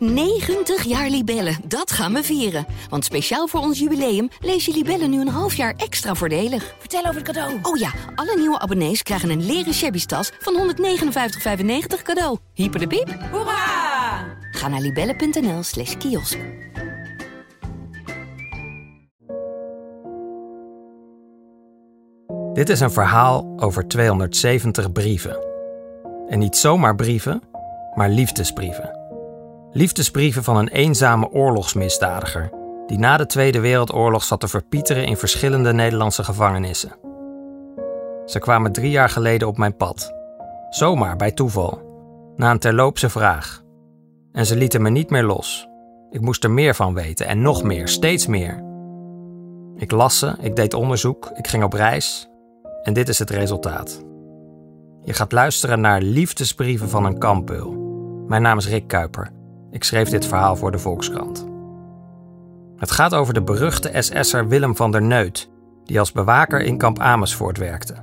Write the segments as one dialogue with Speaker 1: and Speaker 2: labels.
Speaker 1: 90 jaar Libellen, dat gaan we vieren. Want speciaal voor ons jubileum lees je Libellen nu een half jaar extra voordelig.
Speaker 2: Vertel over het cadeau.
Speaker 1: Oh ja, alle nieuwe abonnees krijgen een leren shabby tas van 159,95 cadeau. Hyper de piep.
Speaker 2: Hoera!
Speaker 1: Ga naar libellen.nl slash kiosk.
Speaker 3: Dit is een verhaal over 270 brieven. En niet zomaar brieven, maar liefdesbrieven. Liefdesbrieven van een eenzame oorlogsmisdadiger die na de Tweede Wereldoorlog zat te verpieteren in verschillende Nederlandse gevangenissen. Ze kwamen drie jaar geleden op mijn pad. Zomaar bij toeval, na een terloopse vraag. En ze lieten me niet meer los. Ik moest er meer van weten en nog meer, steeds meer. Ik las ze, ik deed onderzoek, ik ging op reis en dit is het resultaat. Je gaat luisteren naar Liefdesbrieven van een kampbeul. Mijn naam is Rick Kuiper. Ik schreef dit verhaal voor de Volkskrant. Het gaat over de beruchte SS'er Willem van der Neut, die als bewaker in kamp Amersfoort werkte.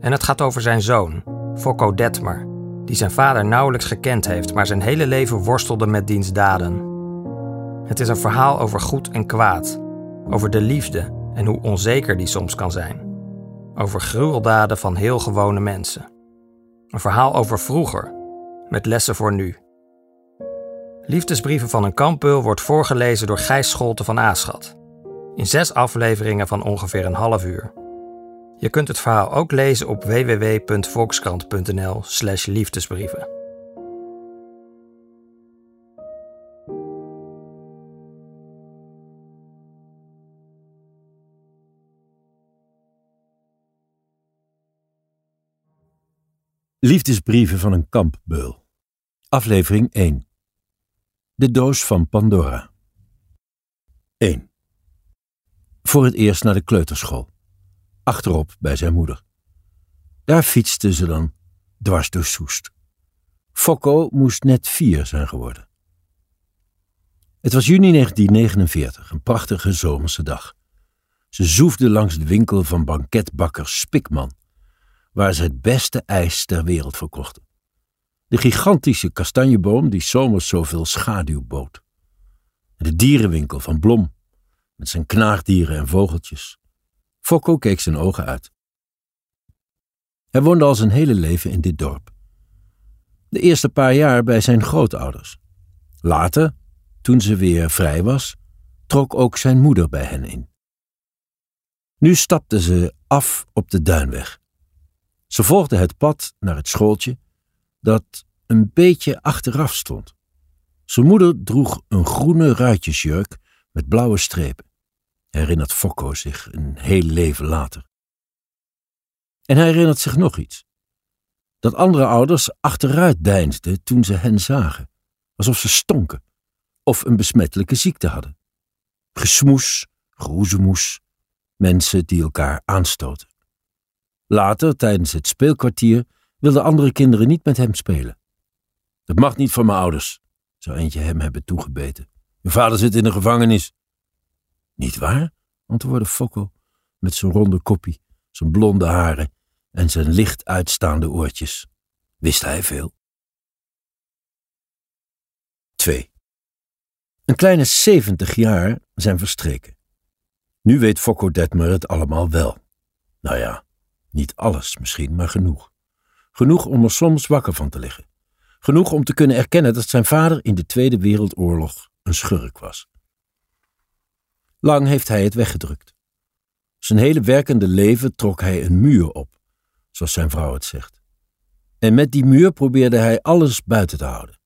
Speaker 3: En het gaat over zijn zoon, Fokko Detmer, die zijn vader nauwelijks gekend heeft, maar zijn hele leven worstelde met diens daden. Het is een verhaal over goed en kwaad, over de liefde en hoe onzeker die soms kan zijn. Over gruweldaden van heel gewone mensen. Een verhaal over vroeger, met lessen voor nu. Liefdesbrieven van een kampbeul wordt voorgelezen door Gijs Scholte van Aaschat. In zes afleveringen van ongeveer een half uur. Je kunt het verhaal ook lezen op www.volkskrant.nl/slash liefdesbrieven.
Speaker 4: Liefdesbrieven van een kampbeul. Aflevering 1. De doos van Pandora. 1. Voor het eerst naar de kleuterschool. Achterop bij zijn moeder. Daar fietste ze dan dwars door Soest. Fokko moest net vier zijn geworden. Het was juni 1949, een prachtige zomerse dag. Ze zoefde langs de winkel van banketbakker Spikman waar ze het beste ijs ter wereld verkochten. De gigantische kastanjeboom die zomers zoveel schaduw bood. De dierenwinkel van Blom, met zijn knaagdieren en vogeltjes. Fokko keek zijn ogen uit. Hij woonde al zijn hele leven in dit dorp. De eerste paar jaar bij zijn grootouders. Later, toen ze weer vrij was, trok ook zijn moeder bij hen in. Nu stapte ze af op de duinweg ze volgde het pad naar het schooltje dat een beetje achteraf stond. Zijn moeder droeg een groene ruitjesjurk met blauwe strepen, herinnert Fokko zich een heel leven later. En hij herinnert zich nog iets. Dat andere ouders achteruit deinsden toen ze hen zagen, alsof ze stonken of een besmettelijke ziekte hadden. Gesmoes, geroezemoes, mensen die elkaar aanstoten. Later, tijdens het speelkwartier, wilden andere kinderen niet met hem spelen. Dat mag niet van mijn ouders, zou eentje hem hebben toegebeten. Je vader zit in de gevangenis. Niet waar? antwoordde Fokko, met zijn ronde koppie, zijn blonde haren en zijn licht uitstaande oortjes. Wist hij veel? 2. Een kleine zeventig jaar zijn verstreken. Nu weet Fokko Detmer het allemaal wel. Nou ja, niet alles misschien, maar genoeg. Genoeg om er soms wakker van te liggen. Genoeg om te kunnen erkennen dat zijn vader in de Tweede Wereldoorlog een schurk was. Lang heeft hij het weggedrukt. Zijn hele werkende leven trok hij een muur op, zoals zijn vrouw het zegt. En met die muur probeerde hij alles buiten te houden.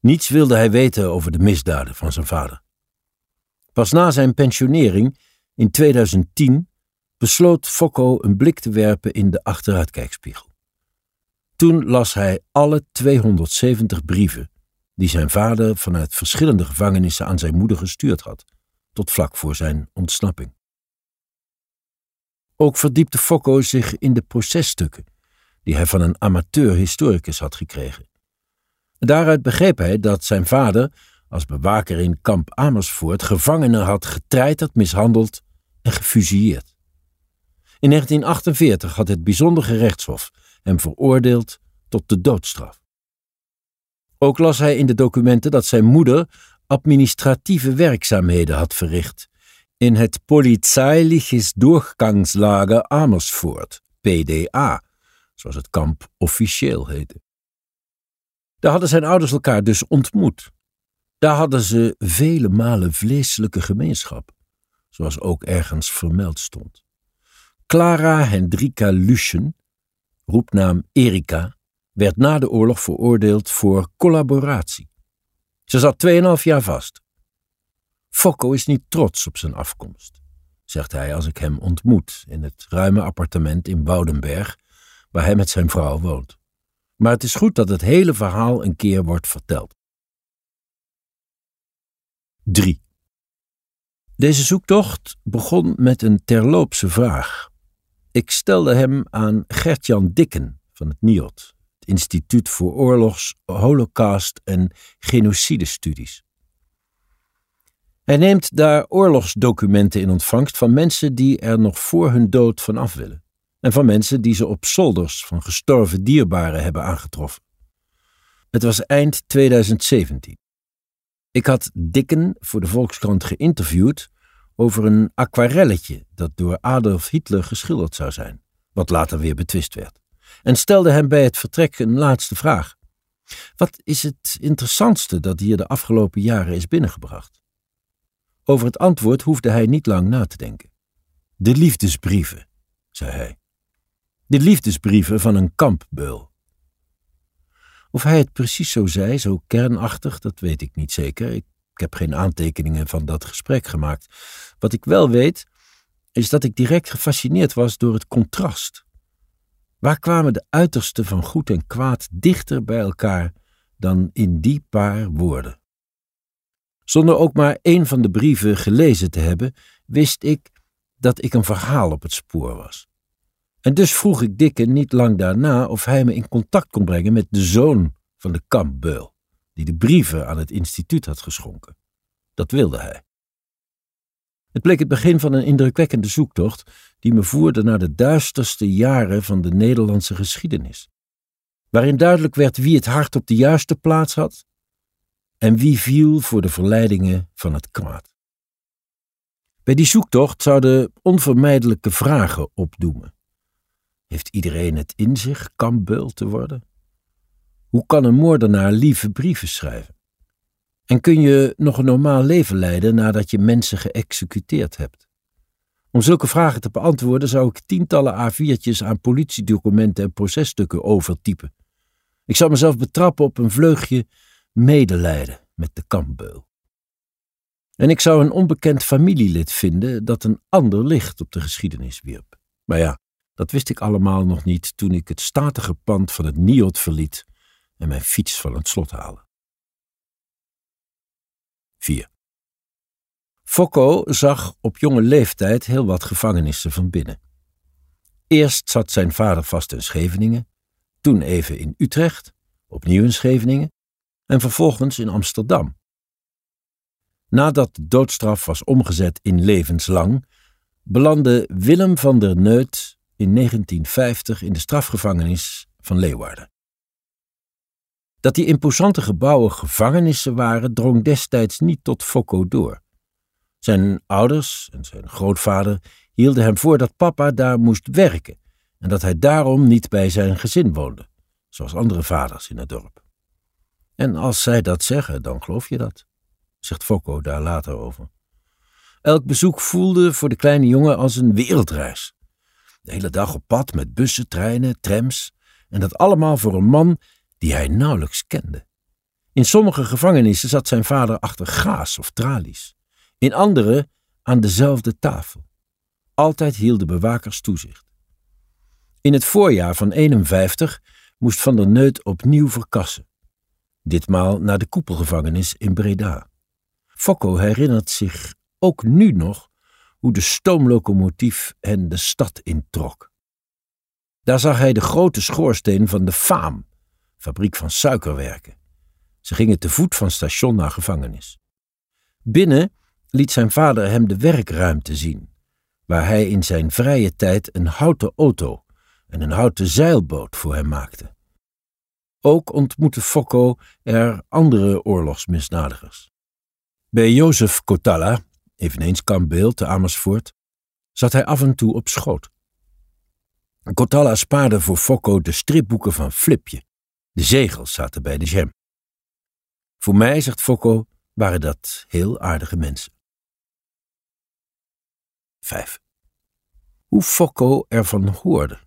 Speaker 4: Niets wilde hij weten over de misdaden van zijn vader. Pas na zijn pensionering in 2010 besloot Fokko een blik te werpen in de achteruitkijkspiegel. Toen las hij alle 270 brieven die zijn vader vanuit verschillende gevangenissen aan zijn moeder gestuurd had, tot vlak voor zijn ontsnapping. Ook verdiepte Fokko zich in de processtukken die hij van een amateur-historicus had gekregen. Daaruit begreep hij dat zijn vader, als bewaker in kamp Amersfoort, gevangenen had getreiterd, mishandeld en gefusilleerd. In 1948 had het bijzonder gerechtshof hem veroordeeld tot de doodstraf. Ook las hij in de documenten dat zijn moeder administratieve werkzaamheden had verricht in het Polizeiliches Durchgangslager Amersfoort, PDA, zoals het kamp officieel heette. Daar hadden zijn ouders elkaar dus ontmoet. Daar hadden ze vele malen vleeselijke gemeenschap, zoals ook ergens vermeld stond. Clara Hendrika Luschen, roepnaam Erika, werd na de oorlog veroordeeld voor collaboratie. Ze zat 2,5 jaar vast. Fokko is niet trots op zijn afkomst, zegt hij als ik hem ontmoet in het ruime appartement in Woudenberg, waar hij met zijn vrouw woont. Maar het is goed dat het hele verhaal een keer wordt verteld. 3. Deze zoektocht begon met een terloopse vraag. Ik stelde hem aan Gertjan Dikken van het NIOT, het Instituut voor Oorlogs, Holocaust en Genocidestudies. Hij neemt daar oorlogsdocumenten in ontvangst van mensen die er nog voor hun dood van af willen, en van mensen die ze op zolders van gestorven dierbaren hebben aangetroffen. Het was eind 2017. Ik had Dikken voor de Volkskrant geïnterviewd over een aquarelletje dat door Adolf Hitler geschilderd zou zijn, wat later weer betwist werd, en stelde hem bij het vertrek een laatste vraag. Wat is het interessantste dat hier de afgelopen jaren is binnengebracht? Over het antwoord hoefde hij niet lang na te denken. De liefdesbrieven, zei hij. De liefdesbrieven van een kampbeul. Of hij het precies zo zei, zo kernachtig, dat weet ik niet zeker. Ik heb geen aantekeningen van dat gesprek gemaakt. Wat ik wel weet, is dat ik direct gefascineerd was door het contrast. Waar kwamen de uitersten van goed en kwaad dichter bij elkaar dan in die paar woorden? Zonder ook maar één van de brieven gelezen te hebben, wist ik dat ik een verhaal op het spoor was. En dus vroeg ik Dikke niet lang daarna of hij me in contact kon brengen met de zoon van de kampbeul, die de brieven aan het instituut had geschonken. Dat wilde hij. Het bleek het begin van een indrukwekkende zoektocht die me voerde naar de duisterste jaren van de Nederlandse geschiedenis, waarin duidelijk werd wie het hart op de juiste plaats had en wie viel voor de verleidingen van het kwaad. Bij die zoektocht zouden onvermijdelijke vragen opdoemen. Heeft iedereen het in zich kambeul te worden? Hoe kan een moordenaar lieve brieven schrijven? En kun je nog een normaal leven leiden nadat je mensen geëxecuteerd hebt? Om zulke vragen te beantwoorden zou ik tientallen A4'tjes aan politiedocumenten en processtukken overtypen. Ik zou mezelf betrappen op een vleugje medelijden met de kampbeul. En ik zou een onbekend familielid vinden dat een ander licht op de geschiedenis wierp. Maar ja, dat wist ik allemaal nog niet toen ik het statige pand van het NIOT verliet en mijn fiets van het slot haalde. 4. Fokko zag op jonge leeftijd heel wat gevangenissen van binnen. Eerst zat zijn vader vast in Scheveningen, toen even in Utrecht, opnieuw in Scheveningen en vervolgens in Amsterdam. Nadat de doodstraf was omgezet in levenslang, belandde Willem van der Neut in 1950 in de strafgevangenis van Leeuwarden. Dat die imposante gebouwen gevangenissen waren, drong destijds niet tot Fokko door. Zijn ouders en zijn grootvader hielden hem voor dat papa daar moest werken en dat hij daarom niet bij zijn gezin woonde, zoals andere vaders in het dorp. En als zij dat zeggen, dan geloof je dat, zegt Fokko daar later over. Elk bezoek voelde voor de kleine jongen als een wereldreis. De hele dag op pad met bussen, treinen, trams, en dat allemaal voor een man die hij nauwelijks kende. In sommige gevangenissen zat zijn vader achter gaas of tralies, in andere aan dezelfde tafel. Altijd hielden bewakers toezicht. In het voorjaar van 51 moest Van der Neut opnieuw verkassen ditmaal naar de koepelgevangenis in Breda. Fokko herinnert zich ook nu nog hoe de stoomlocomotief hen de stad introk. Daar zag hij de grote schoorsteen van de Faam, fabriek van suikerwerken. Ze gingen te voet van station naar gevangenis. Binnen liet zijn vader hem de werkruimte zien, waar hij in zijn vrije tijd een houten auto en een houten zeilboot voor hem maakte. Ook ontmoette Fokko er andere oorlogsmisdadigers. Bij Jozef Kotala, eveneens kampbeeld te Amersfoort, zat hij af en toe op schoot. Kotala spaarde voor Fokko de stripboeken van Flipje. De zegels zaten bij de jam. Voor mij, zegt Fokko, waren dat heel aardige mensen. 5. Hoe Fokko ervan hoorde.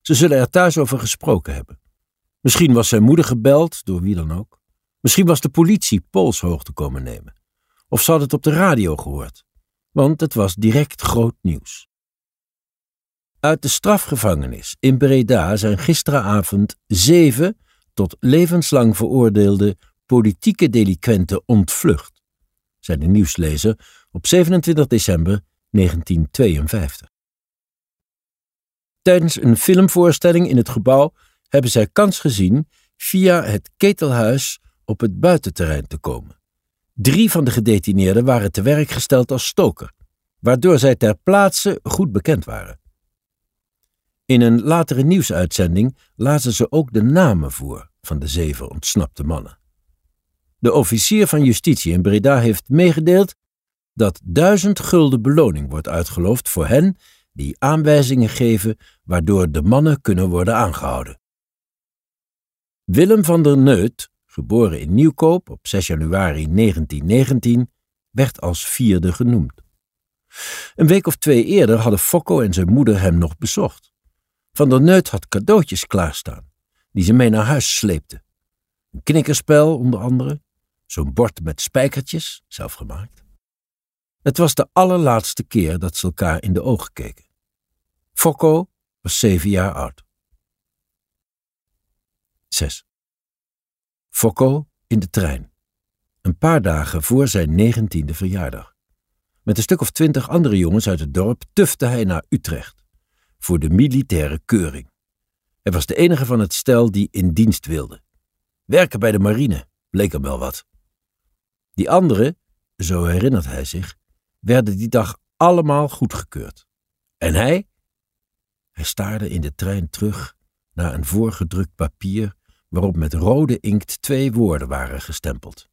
Speaker 4: Ze zullen er thuis over gesproken hebben. Misschien was zijn moeder gebeld, door wie dan ook. Misschien was de politie polshoogte komen nemen. Of ze had het op de radio gehoord. Want het was direct groot nieuws. Uit de strafgevangenis in Breda zijn gisteravond zeven tot levenslang veroordeelde politieke delinquenten ontvlucht, zei de nieuwslezer op 27 december 1952. Tijdens een filmvoorstelling in het gebouw hebben zij kans gezien via het ketelhuis op het buitenterrein te komen. Drie van de gedetineerden waren te werk gesteld als stoker, waardoor zij ter plaatse goed bekend waren. In een latere nieuwsuitzending lazen ze ook de namen voor van de zeven ontsnapte mannen. De officier van justitie in Breda heeft meegedeeld dat duizend gulden beloning wordt uitgeloofd voor hen die aanwijzingen geven waardoor de mannen kunnen worden aangehouden. Willem van der Neut, geboren in Nieuwkoop op 6 januari 1919, werd als vierde genoemd. Een week of twee eerder hadden Fokko en zijn moeder hem nog bezocht. Van der Neut had cadeautjes klaarstaan, die ze mee naar huis sleepte. Een knikkerspel onder andere, zo'n bord met spijkertjes, zelf gemaakt. Het was de allerlaatste keer dat ze elkaar in de ogen keken. Fokko was zeven jaar oud. 6. Fokko in de trein. Een paar dagen voor zijn negentiende verjaardag. Met een stuk of twintig andere jongens uit het dorp tufte hij naar Utrecht voor de militaire keuring. Hij was de enige van het stel die in dienst wilde. Werken bij de marine bleek hem wel wat. Die anderen, zo herinnert hij zich, werden die dag allemaal goedgekeurd. En hij? Hij staarde in de trein terug naar een voorgedrukt papier waarop met rode inkt twee woorden waren gestempeld: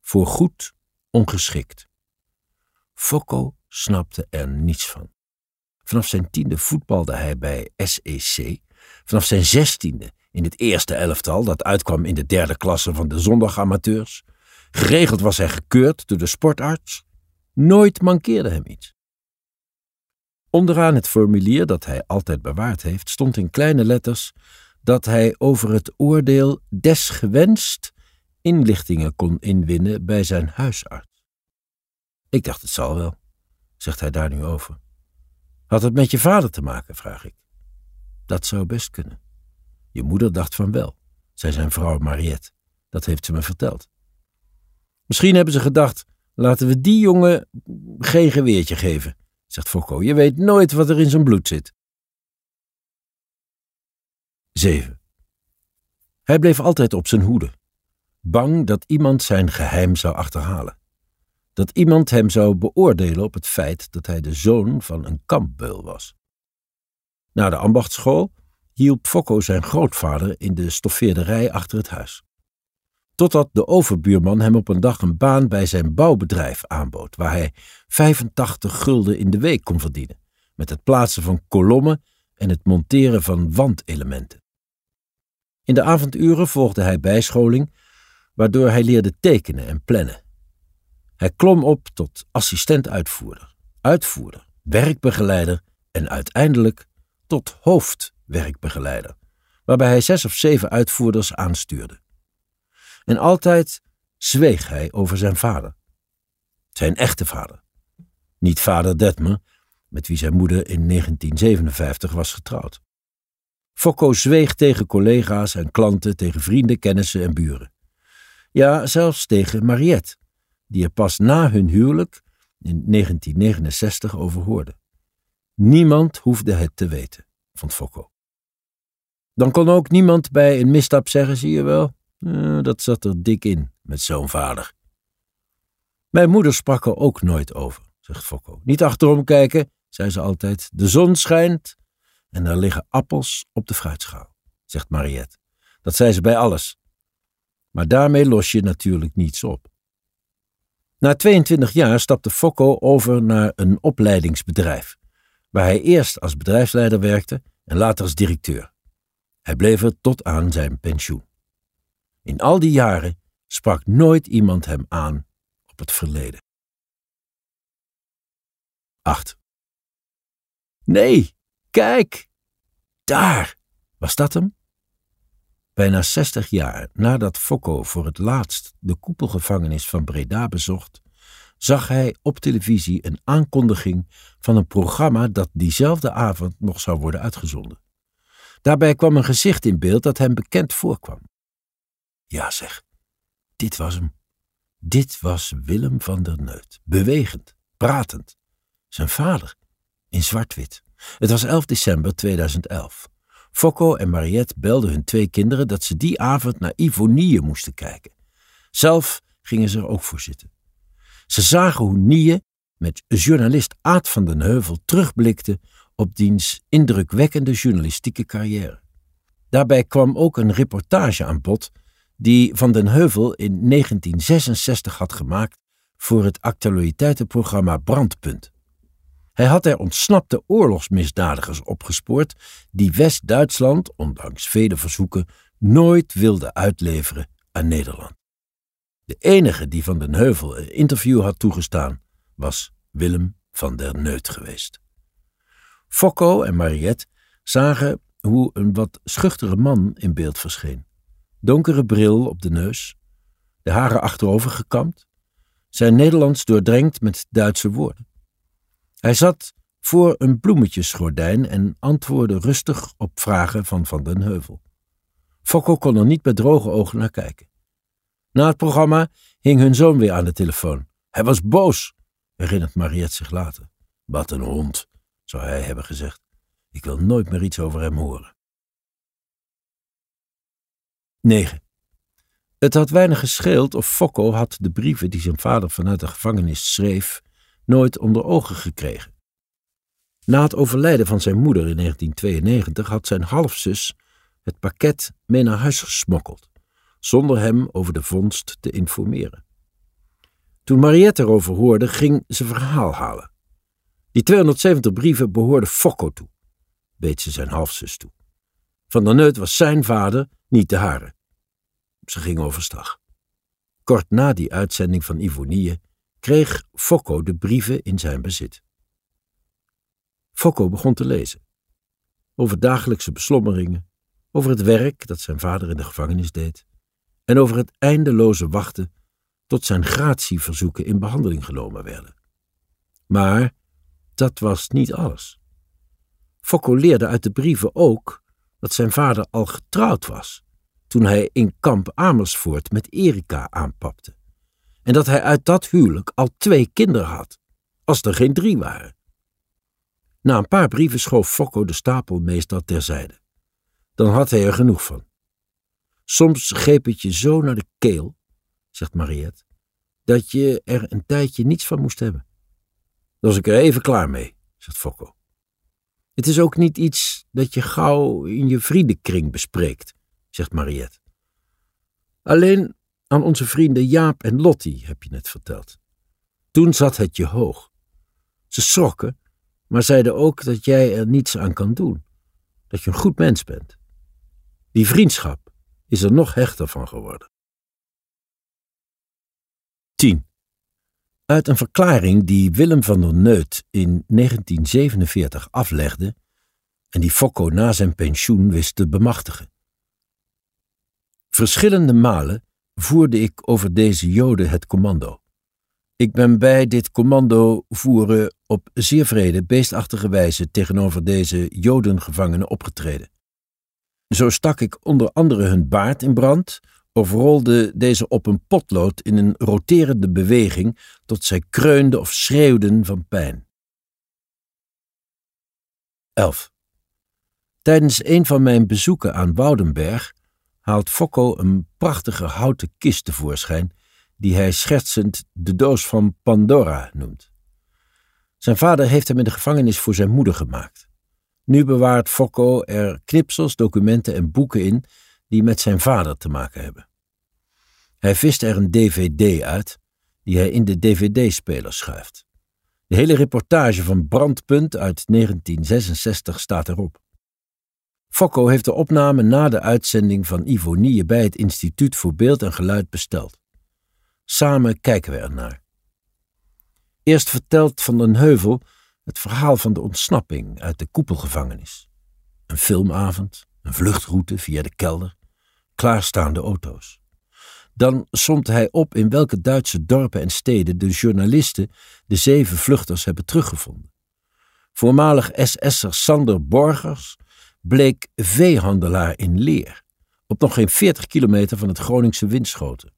Speaker 4: Voorgoed ongeschikt. Fokko snapte er niets van. Vanaf zijn tiende voetbalde hij bij SEC. Vanaf zijn zestiende in het eerste elftal dat uitkwam in de derde klasse van de zondagamateurs. Geregeld was hij gekeurd door de sportarts. Nooit mankeerde hem iets. Onderaan het formulier dat hij altijd bewaard heeft, stond in kleine letters dat hij over het oordeel desgewenst inlichtingen kon inwinnen bij zijn huisarts. Ik dacht het zal wel, zegt hij daar nu over. Had het met je vader te maken, vraag ik. Dat zou best kunnen. Je moeder dacht van wel, zei zijn vrouw Mariette. Dat heeft ze me verteld. Misschien hebben ze gedacht, laten we die jongen geen geweertje geven, zegt Fokko. Je weet nooit wat er in zijn bloed zit. 7. Hij bleef altijd op zijn hoede, bang dat iemand zijn geheim zou achterhalen. Dat iemand hem zou beoordelen op het feit dat hij de zoon van een kampbeul was. Na de ambachtschool hielp Fokko zijn grootvader in de stoffeerderij achter het huis. Totdat de overbuurman hem op een dag een baan bij zijn bouwbedrijf aanbood, waar hij 85 gulden in de week kon verdienen, met het plaatsen van kolommen en het monteren van wandelementen. In de avonduren volgde hij bijscholing, waardoor hij leerde tekenen en plannen. Hij klom op tot assistent-uitvoerder, uitvoerder, werkbegeleider en uiteindelijk tot hoofdwerkbegeleider, waarbij hij zes of zeven uitvoerders aanstuurde. En altijd zweeg hij over zijn vader. Zijn echte vader. Niet vader Detmer, met wie zijn moeder in 1957 was getrouwd. Fokko zweeg tegen collega's en klanten, tegen vrienden, kennissen en buren. Ja, zelfs tegen Mariette, die er pas na hun huwelijk in 1969 over hoorde. Niemand hoefde het te weten, vond Fokko. Dan kon ook niemand bij een misstap zeggen, zie je wel, eh, dat zat er dik in met zo'n vader. Mijn moeder sprak er ook nooit over, zegt Fokko. Niet achterom kijken, zei ze altijd. De zon schijnt en er liggen appels op de fruitschaal, zegt Mariette. Dat zei ze bij alles. Maar daarmee los je natuurlijk niets op. Na 22 jaar stapte Fokko over naar een opleidingsbedrijf, waar hij eerst als bedrijfsleider werkte en later als directeur. Hij bleef er tot aan zijn pensioen. In al die jaren sprak nooit iemand hem aan op het verleden. 8. Nee, kijk! Daar! Was dat hem? Bijna 60 jaar nadat Fokko voor het laatst de koepelgevangenis van Breda bezocht, zag hij op televisie een aankondiging van een programma dat diezelfde avond nog zou worden uitgezonden. Daarbij kwam een gezicht in beeld dat hem bekend voorkwam. Ja, zeg, dit was hem. Dit was Willem van der Neut, bewegend, pratend. Zijn vader, in zwart-wit. Het was 11 december 2011. Fokko en Mariette belden hun twee kinderen dat ze die avond naar Ivonie moesten kijken. Zelf gingen ze er ook voor zitten. Ze zagen hoe Nie met journalist Aad van den Heuvel terugblikte op diens indrukwekkende journalistieke carrière. Daarbij kwam ook een reportage aan bod die Van den Heuvel in 1966 had gemaakt voor het actualiteitenprogramma Brandpunt. Hij had er ontsnapte oorlogsmisdadigers opgespoord die West-Duitsland, ondanks vele verzoeken, nooit wilde uitleveren aan Nederland. De enige die van den Heuvel een interview had toegestaan, was Willem van der Neut geweest. Fokko en Mariette zagen hoe een wat schuchtere man in beeld verscheen. Donkere bril op de neus, de haren achterover gekamd, zijn Nederlands doordrenkt met Duitse woorden. Hij zat voor een bloemetjesgordijn en antwoordde rustig op vragen van Van den Heuvel. Fokko kon er niet met droge ogen naar kijken. Na het programma hing hun zoon weer aan de telefoon. Hij was boos, herinnert Mariette zich later. Wat een hond, zou hij hebben gezegd. Ik wil nooit meer iets over hem horen. 9. Het had weinig gescheeld of Fokko had de brieven die zijn vader vanuit de gevangenis schreef nooit onder ogen gekregen. Na het overlijden van zijn moeder in 1992 had zijn halfzus het pakket mee naar huis gesmokkeld, zonder hem over de vondst te informeren. Toen Mariette erover hoorde, ging ze verhaal halen. Die 270 brieven behoorden Fokko toe, weet ze zijn halfzus toe. Van der Neut was zijn vader, niet de hare. Ze ging overstag. Kort na die uitzending van Ivonie kreeg Fokko de brieven in zijn bezit. Fokko begon te lezen. Over dagelijkse beslommeringen, over het werk dat zijn vader in de gevangenis deed en over het eindeloze wachten tot zijn gratieverzoeken in behandeling genomen werden. Maar dat was niet alles. Fokko leerde uit de brieven ook dat zijn vader al getrouwd was toen hij in kamp Amersfoort met Erika aanpapte en dat hij uit dat huwelijk al twee kinderen had, als er geen drie waren. Na een paar brieven schoof Fokko de stapel meestal terzijde. Dan had hij er genoeg van. Soms greep het je zo naar de keel, zegt Mariette, dat je er een tijdje niets van moest hebben. Dan was ik er even klaar mee, zegt Fokko. Het is ook niet iets dat je gauw in je vriendenkring bespreekt, zegt Mariette. Alleen aan onze vrienden Jaap en Lottie, heb je net verteld. Toen zat het je hoog. Ze schrokken, maar zeiden ook dat jij er niets aan kan doen. Dat je een goed mens bent. Die vriendschap is er nog hechter van geworden. 10. Uit een verklaring die Willem van der Neut in 1947 aflegde en die Fokko na zijn pensioen wist te bemachtigen. Verschillende malen voerde ik over deze Joden het commando. Ik ben bij dit commando voeren op zeer vrede, beestachtige wijze tegenover deze Jodengevangenen opgetreden. Zo stak ik onder andere hun baard in brand, of rolde deze op een potlood in een roterende beweging tot zij kreunden of schreeuwden van pijn. 11. Tijdens een van mijn bezoeken aan Woudenberg haalt Fokko een prachtige houten kist tevoorschijn, die hij schertsend de doos van Pandora noemt. Zijn vader heeft hem in de gevangenis voor zijn moeder gemaakt. Nu bewaart Fokko er knipsels, documenten en boeken in die met zijn vader te maken hebben. Hij vist er een dvd uit, die hij in de dvd-speler schuift. De hele reportage van Brandpunt uit 1966 staat erop. Fokko heeft de opname na de uitzending van Ivonie bij het Instituut voor Beeld en Geluid besteld. Samen kijken we ernaar. Eerst vertelt Van den Heuvel het verhaal van de ontsnapping uit de koepelgevangenis. Een filmavond, een vluchtroute via de kelder, klaarstaande auto's. Dan somt hij op in welke Duitse dorpen en steden de journalisten de zeven vluchters hebben teruggevonden. Voormalig SS'er Sander Borgers bleek veehandelaar in Leer, op nog geen 40 kilometer van het Groningse Winschoten.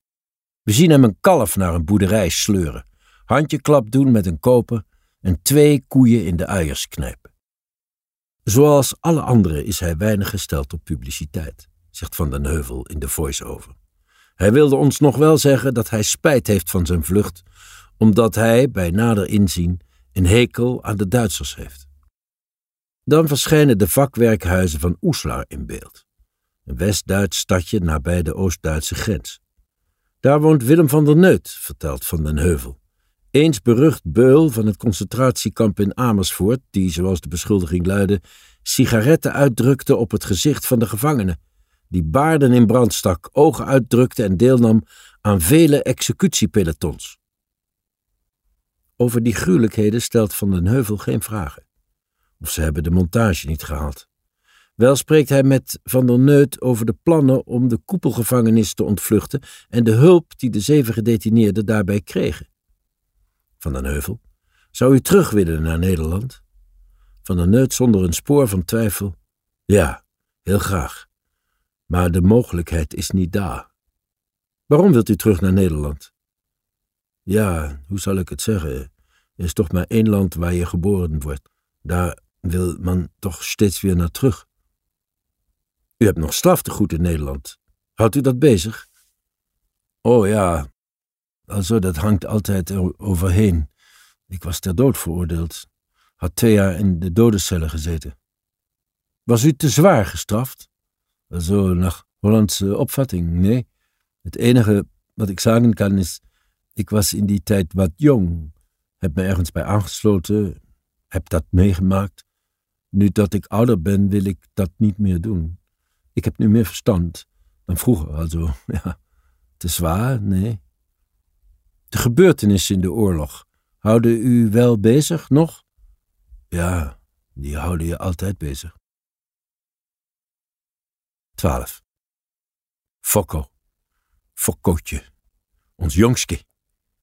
Speaker 4: We zien hem een kalf naar een boerderij sleuren, handjeklap doen met een koper en twee koeien in de uiers. Zoals alle anderen is hij weinig gesteld op publiciteit, zegt Van den Heuvel in de voice-over. Hij wilde ons nog wel zeggen dat hij spijt heeft van zijn vlucht, omdat hij, bij nader inzien, een hekel aan de Duitsers heeft. Dan verschijnen de vakwerkhuizen van Oeslar in beeld, een West-Duits stadje nabij de Oost-Duitse grens. Daar woont Willem van der Neut, vertelt Van den Heuvel. Eens berucht beul van het concentratiekamp in Amersfoort, die, zoals de beschuldiging luidde, sigaretten uitdrukte op het gezicht van de gevangenen, die baarden in brand stak, ogen uitdrukte en deelnam aan vele executiepelotons. Over die gruwelijkheden stelt Van den Heuvel geen vragen. Of ze hebben de montage niet gehaald. Wel spreekt hij met Van der Neut over de plannen om de koepelgevangenis te ontvluchten en de hulp die de zeven gedetineerden daarbij kregen. Van den Heuvel, zou u terug willen naar Nederland? Van der Neut zonder een spoor van twijfel. Ja, heel graag. Maar de mogelijkheid is niet daar. Waarom wilt u terug naar Nederland? Ja, hoe zal ik het zeggen? Er is toch maar één land waar je geboren wordt. Daar wil man toch steeds weer naar terug. U hebt nog straftegoed in Nederland. Houdt u dat bezig? Oh ja, also dat hangt altijd overheen. Ik was ter dood veroordeeld. Had twee jaar in de dodencellen gezeten. Was u te zwaar gestraft? Also nach Hollandse opvatting, nee. Het enige wat ik zeggen kan is, ik was in die tijd wat jong, heb me ergens bij aangesloten, heb dat meegemaakt. Nu dat ik ouder ben, wil ik dat niet meer doen. Ik heb nu meer verstand dan vroeger, also, ja. Te zwaar, nee. De gebeurtenissen in de oorlog houden u wel bezig nog? Ja, die houden je altijd bezig. 12. Fokko. Fokkootje. Ons jongske.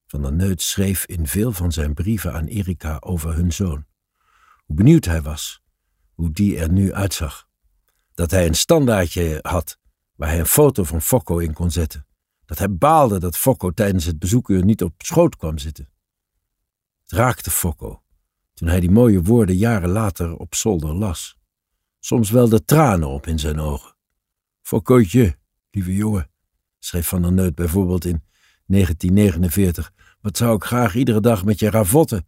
Speaker 4: Van der Neut schreef in veel van zijn brieven aan Erika over hun zoon. Hoe benieuwd hij was, hoe die er nu uitzag. Dat hij een standaardje had waar hij een foto van Fokko in kon zetten. Dat hij baalde dat Fokko tijdens het bezoekuur niet op schoot kwam zitten. Het raakte Fokko toen hij die mooie woorden jaren later op zolder las. Soms wel de tranen op in zijn ogen. Fokkootje, lieve jongen, schreef Van der Neut bijvoorbeeld in 1949. Wat zou ik graag iedere dag met je ravotten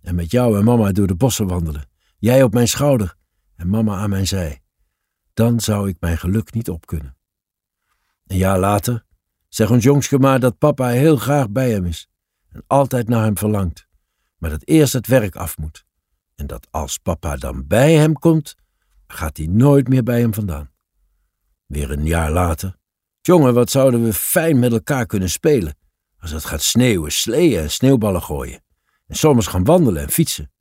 Speaker 4: en met jou en mama door de bossen wandelen. Jij op mijn schouder en mama aan mijn zij. Dan zou ik mijn geluk niet opkunnen. Een jaar later zeg ons jongske maar dat papa heel graag bij hem is en altijd naar hem verlangt, maar dat eerst het werk af moet. En dat als papa dan bij hem komt, gaat hij nooit meer bij hem vandaan. Weer een jaar later. Jongen, wat zouden we fijn met elkaar kunnen spelen. Als het gaat sneeuwen, sleeën en sneeuwballen gooien. En soms gaan wandelen en fietsen.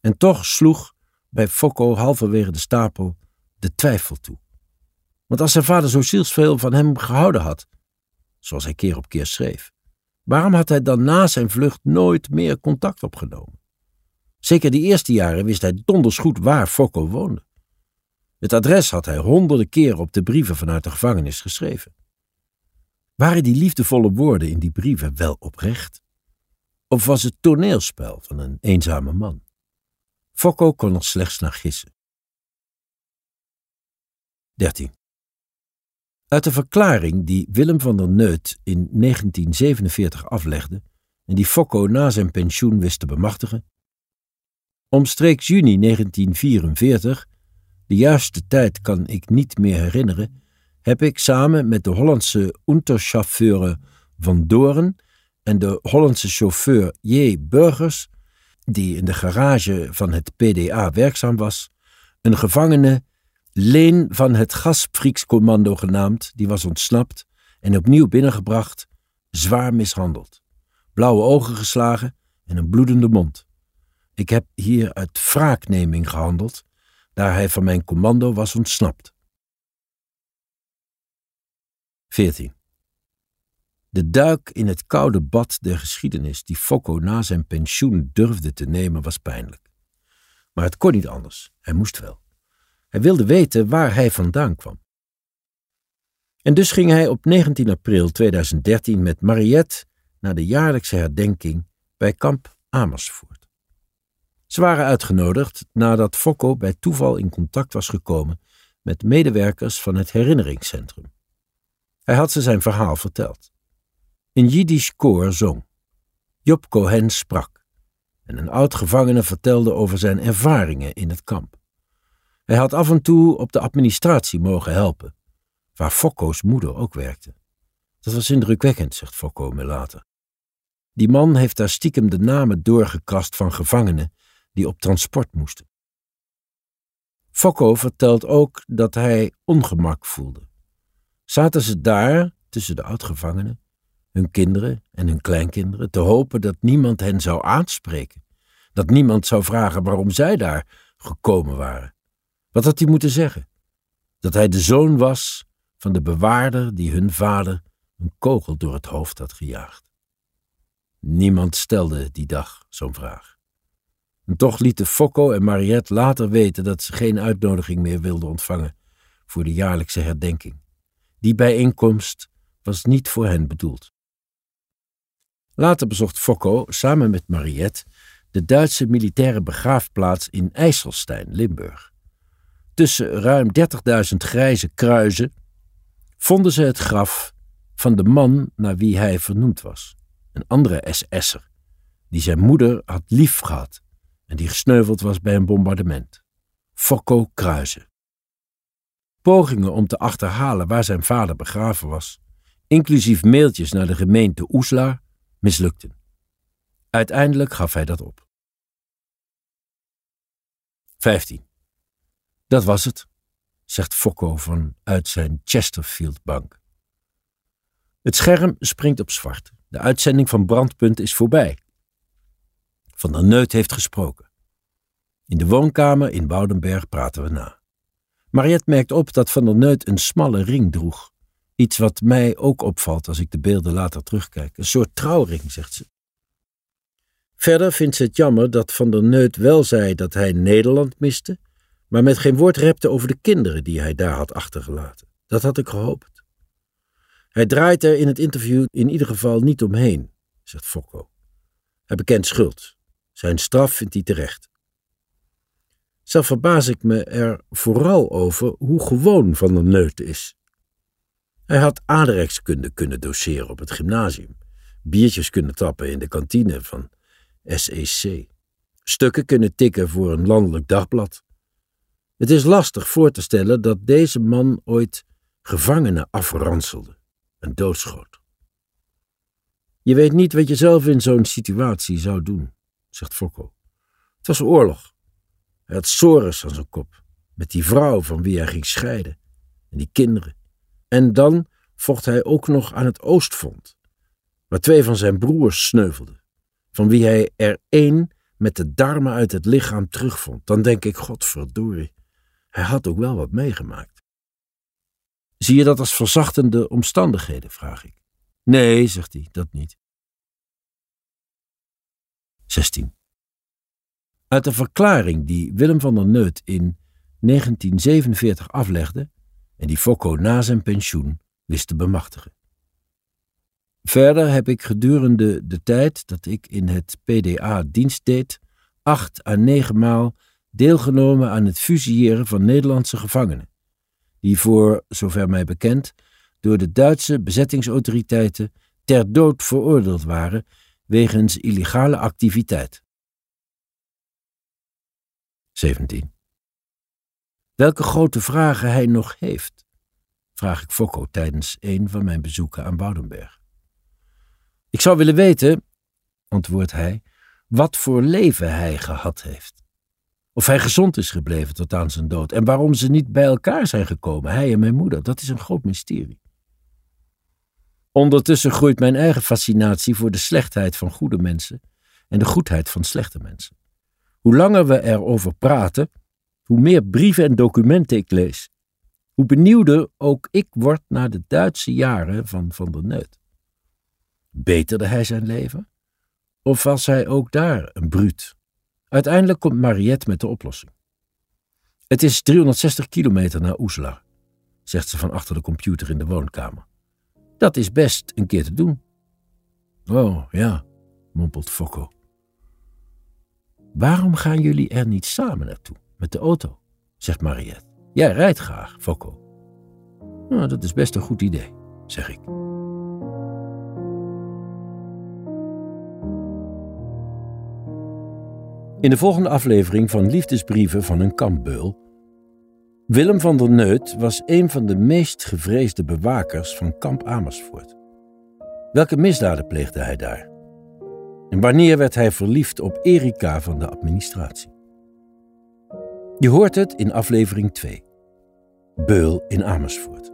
Speaker 4: En toch sloeg bij Fokko halverwege de stapel de twijfel toe. Want als zijn vader zo zielsveel van hem gehouden had, zoals hij keer op keer schreef, waarom had hij dan na zijn vlucht nooit meer contact opgenomen? Zeker die eerste jaren wist hij donders goed waar Fokko woonde. Het adres had hij honderden keren op de brieven vanuit de gevangenis geschreven. Waren die liefdevolle woorden in die brieven wel oprecht? Of was het toneelspel van een eenzame man? Fokko kon er slechts naar gissen. 13. Uit de verklaring die Willem van der Neut in 1947 aflegde en die Fokko na zijn pensioen wist te bemachtigen, omstreeks juni 1944 De juiste tijd kan ik niet meer herinneren, heb ik samen met de Hollandse unterchauffeur Van Doren en de Hollandse chauffeur J. Burgers, die in de garage van het PDA werkzaam was, een gevangene Leen van het Gasfriekscommando genaamd, die was ontsnapt en opnieuw binnengebracht, zwaar mishandeld. Blauwe ogen geslagen en een bloedende mond. Ik heb hier uit wraakneming gehandeld, daar hij van mijn commando was ontsnapt. 14. De duik in het koude bad der geschiedenis die Fokko na zijn pensioen durfde te nemen was pijnlijk. Maar het kon niet anders, hij moest wel. Hij wilde weten waar hij vandaan kwam. En dus ging hij op 19 april 2013 met Mariette naar de jaarlijkse herdenking bij kamp Amersfoort. Ze waren uitgenodigd nadat Fokko bij toeval in contact was gekomen met medewerkers van het herinneringscentrum. Hij had ze zijn verhaal verteld. Een Jiddisch koor zong. Job Cohen sprak. En een oud gevangene vertelde over zijn ervaringen in het kamp. Hij had af en toe op de administratie mogen helpen, waar Fokko's moeder ook werkte. Dat was indrukwekkend, zegt Fokko me later. Die man heeft daar stiekem de namen doorgekrast van gevangenen die op transport moesten. Fokko vertelt ook dat hij ongemak voelde. Zaten ze daar, tussen de oudgevangenen, hun kinderen en hun kleinkinderen, te hopen dat niemand hen zou aanspreken, dat niemand zou vragen waarom zij daar gekomen waren. Wat had hij moeten zeggen? Dat hij de zoon was van de bewaarder die hun vader een kogel door het hoofd had gejaagd. Niemand stelde die dag zo'n vraag. Toch lieten Fokko en Mariette later weten dat ze geen uitnodiging meer wilden ontvangen voor de jaarlijkse herdenking. Die bijeenkomst was niet voor hen bedoeld. Later bezocht Fokko samen met Mariette de Duitse militaire begraafplaats in IJsselstein, Limburg. Tussen ruim 30.000 grijze kruizen vonden ze het graf van de man naar wie hij vernoemd was. Een andere SS'er, die zijn moeder had lief gehad en die gesneuveld was bij een bombardement. Fokko Kruizen. Pogingen om te achterhalen waar zijn vader begraven was, inclusief mailtjes naar de gemeente Oeslar, mislukten. Uiteindelijk gaf hij dat op. 15. Dat was het, zegt Fokko vanuit zijn Chesterfield-bank. Het scherm springt op zwart. De uitzending van Brandpunt is voorbij. Van der Neut heeft gesproken. In de woonkamer in Boudenberg praten we na. Mariette merkt op dat Van der Neut een smalle ring droeg. Iets wat mij ook opvalt als ik de beelden later terugkijk. Een soort trouwring, zegt ze. Verder vindt ze het jammer dat Van der Neut wel zei dat hij Nederland miste, maar met geen woord repte over de kinderen die hij daar had achtergelaten. Dat had ik gehoopt. Hij draait er in het interview in ieder geval niet omheen, zegt Fokko. Hij bekent schuld. Zijn straf vindt hij terecht. Zelf verbaas ik me er vooral over hoe gewoon Van der Neut is. Hij had aardrijkskunde kunnen doseren op het gymnasium, biertjes kunnen tappen in de kantine van SEC, stukken kunnen tikken voor een landelijk dagblad. Het is lastig voor te stellen dat deze man ooit gevangenen afranselde en doodschoot. Je weet niet wat je zelf in zo'n situatie zou doen, zegt Fokko. Het was oorlog. Hij had sores aan zijn kop, met die vrouw van wie hij ging scheiden, en die kinderen. En dan vocht hij ook nog aan het Oostfront, waar twee van zijn broers sneuvelden, van wie hij er één met de darmen uit het lichaam terugvond. Dan denk ik, godverdorie, hij had ook wel wat meegemaakt. Zie je dat als verzachtende omstandigheden, vraag ik. Nee, zegt hij, dat niet. 16. Uit de verklaring die Willem van der Neut in 1947 aflegde en die Fokko na zijn pensioen wist te bemachtigen. Verder heb ik gedurende de tijd dat ik in het PDA dienst deed, acht à negen maal deelgenomen aan het fusilleren van Nederlandse gevangenen, die voor, zover mij bekend, door de Duitse bezettingsautoriteiten ter dood veroordeeld waren wegens illegale activiteit. 17. welke grote vragen hij nog heeft, vraag ik Fokko tijdens een van mijn bezoeken aan Woudenberg. Ik zou willen weten, antwoordt hij, wat voor leven hij gehad heeft. Of hij gezond is gebleven tot aan zijn dood en waarom ze niet bij elkaar zijn gekomen, hij en mijn moeder, dat is een groot mysterie. Ondertussen groeit mijn eigen fascinatie voor de slechtheid van goede mensen en de goedheid van slechte mensen. Hoe langer we erover praten, hoe meer brieven en documenten ik lees. Hoe benieuwder ook ik word naar de Duitse jaren van Van der Neut. Beterde hij zijn leven? Of was hij ook daar een bruut? Uiteindelijk komt Mariette met de oplossing. Het is 360 kilometer naar Oeslar, zegt ze van achter de computer in de woonkamer. Dat is best een keer te doen. Oh, ja, mompelt Fokko. Waarom gaan jullie er niet samen naartoe, met de auto? zegt Mariette. Jij rijdt graag, Fokko. Nou, dat is best een goed idee, zeg ik. In de volgende aflevering van Liefdesbrieven van een kampbeul. Willem van der Neut was een van de meest gevreesde bewakers van kamp Amersfoort. Welke misdaden pleegde hij daar? En wanneer werd hij verliefd op Erika van de administratie? Je hoort het in aflevering 2. Beul in Amersfoort.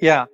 Speaker 5: ja,